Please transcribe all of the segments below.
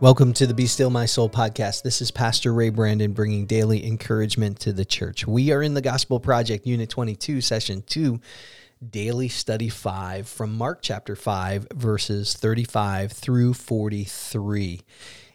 Welcome to the Be Still My Soul podcast. This is Pastor Ray Brandon bringing daily encouragement to the church. We are in the Gospel Project, Unit 22, Session 2, Daily Study 5 from Mark chapter 5, verses 35 through 43.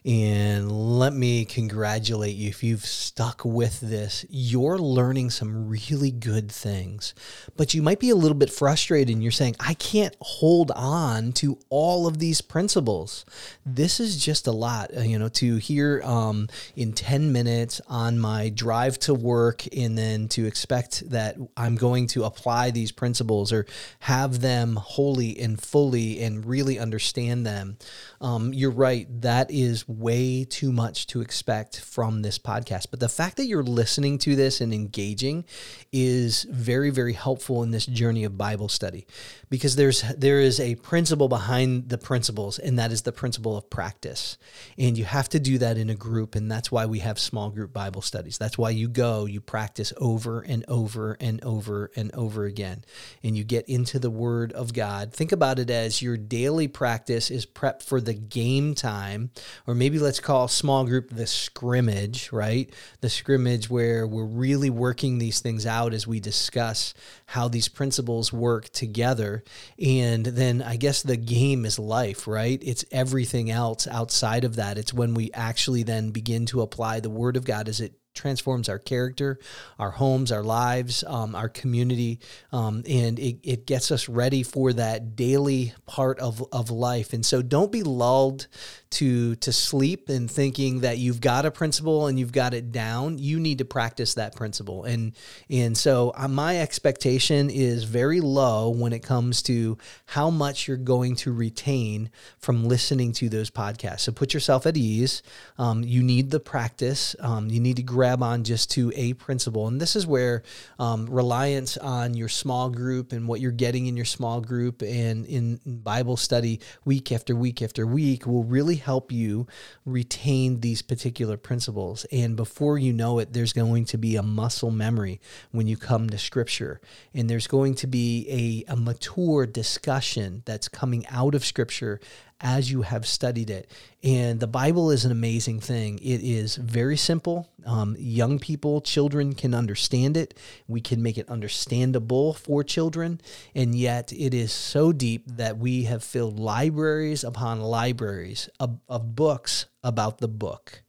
And let me congratulate you if you've stuck with this. You're learning some really good things, but you might be a little bit frustrated and you're saying, I can't hold on to all of these principles. This is just a lot, uh, you know, to hear um, in 10 minutes on my drive to work and then to expect that I'm going to apply these principles or have them wholly and fully and really understand them. Um, you're right. That is way too much to expect from this podcast. But the fact that you're listening to this and engaging is very, very helpful in this journey of Bible study because there's there is a principle behind the principles, and that is the principle of practice. And you have to do that in a group, and that's why we have small group Bible studies. That's why you go, you practice over and over and over and over again, and you get into the Word of God. Think about it as your daily practice is prep for the game time, or maybe let's call small group the scrimmage, right? The scrimmage where we're really working these things out as we discuss how these principles work together. And then I guess the game is life, right? It's everything else outside of that. It's when we actually then begin to apply the word of God as it transforms our character, our homes, our lives, um, our community, um, and it, it gets us ready for that daily part of, of life. And so don't be lulled to to sleep and thinking that you've got a principle and you've got it down. You need to practice that principle. And and so uh, my expectation is very low when it comes to how much you're going to retain from listening to those podcasts. So put yourself at ease. Um, you need the practice. Um, you need to grab on just to a principle and this is where um, reliance on your small group and what you're getting in your small group and in bible study week after week after week will really help you retain these particular principles. And before you know it, there's going to be a muscle memory when you come to Scripture. And there's going to be a, a mature discussion that's coming out of Scripture as you have studied it. And the Bible is an amazing thing. It is very simple. Um, young people, children can understand it. We can make it understandable for children. And yet it is so deep that we have filled libraries upon libraries of, of books about the book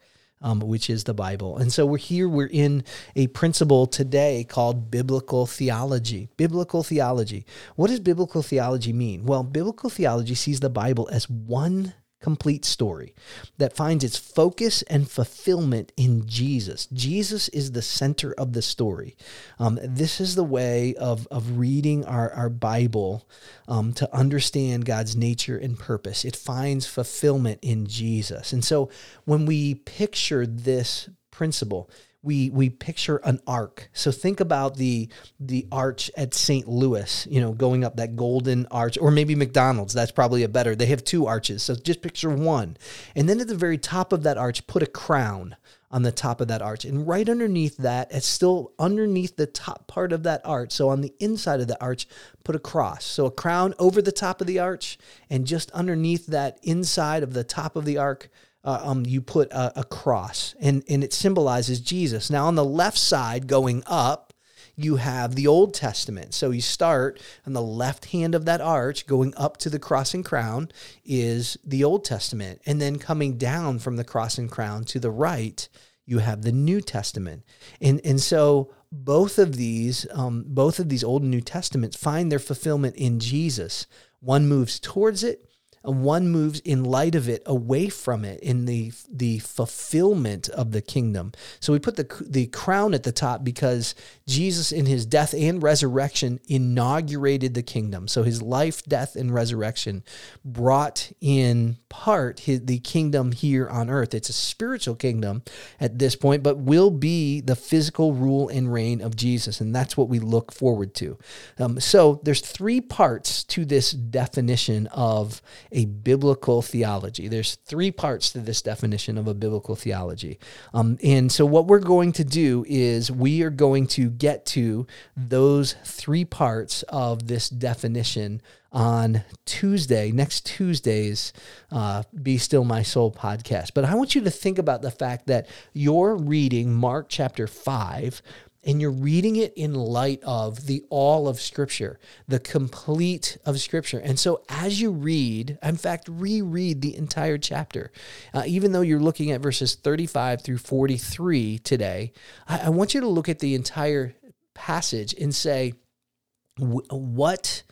um, which is the Bible. And so we're here, we're in a principle today called biblical theology. Biblical theology. What does biblical theology mean? Well, biblical theology sees the Bible as one complete story that finds its focus and fulfillment in Jesus. Jesus is the center of the story. Um, this is the way of, of reading our, our Bible um, to understand God's nature and purpose. It finds fulfillment in Jesus. And so when we picture this principle, we we picture an arc. So think about the the arch at St. Louis, you know, going up that golden arch, or maybe McDonald's. That's probably a better. They have two arches, so just picture one, and then at the very top of that arch, put a crown on the top of that arch, and right underneath that, it's still underneath the top part of that arch. So on the inside of the arch, put a cross. So a crown over the top of the arch, and just underneath that inside of the top of the arch uh, um, you put a, a cross, and, and it symbolizes Jesus. Now, on the left side, going up, you have the Old Testament. So you start on the left hand of that arch, going up to the cross and crown, is the Old Testament. And then coming down from the cross and crown to the right, you have the New Testament. And, and so both of these, um, both of these Old and New Testaments find their fulfillment in Jesus. One moves towards it, one moves in light of it away from it in the the fulfillment of the kingdom. So we put the the crown at the top because Jesus in his death and resurrection inaugurated the kingdom. So his life, death and resurrection brought in part his, the kingdom here on earth. It's a spiritual kingdom at this point, but will be the physical rule and reign of Jesus, and that's what we look forward to. Um, so there's three parts to this definition of a biblical theology. There's three parts to this definition of a biblical theology. Um, and so, what we're going to do is we are going to get to those three parts of this definition on Tuesday, next Tuesday's uh, Be Still My Soul podcast. But I want you to think about the fact that you're reading Mark chapter 5 and you're reading it in light of the all of Scripture, the complete of Scripture. And so, as you read, in fact, reread the entire chapter, uh, even though you're looking at verses 35 through 43 today, I, I want you to look at the entire passage and say, what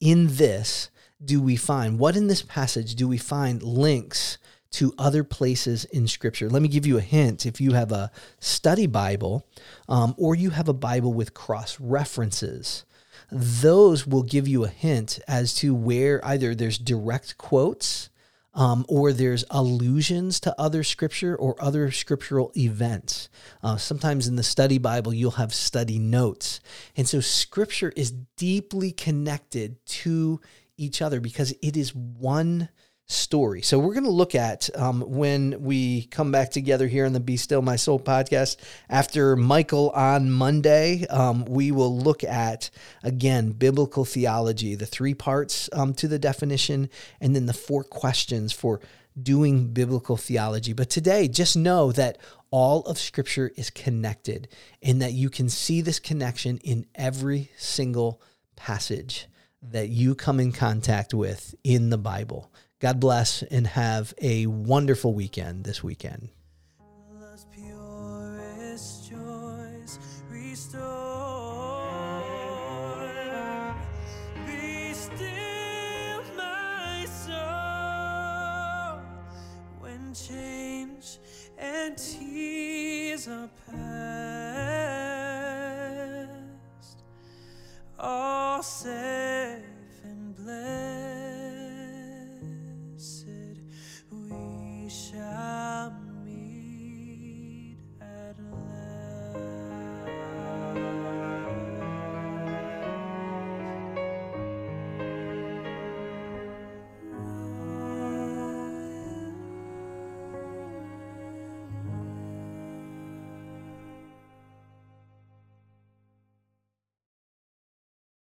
in this do we find? What in this passage do we find links to other places in Scripture. Let me give you a hint. If you have a study Bible um, or you have a Bible with cross references, those will give you a hint as to where either there's direct quotes um, or there's allusions to other scripture or other scriptural events. Uh, sometimes in the study Bible, you'll have study notes. And so scripture is deeply connected to each other because it is one story. So we're going to look at um, when we come back together here on the Be Still My Soul podcast after Michael on Monday. Um, we will look at again biblical theology, the three parts um, to the definition, and then the four questions for doing biblical theology. But today, just know that all of Scripture is connected, and that you can see this connection in every single passage that you come in contact with in the Bible. God bless and have a wonderful weekend this weekend. change and tears are past.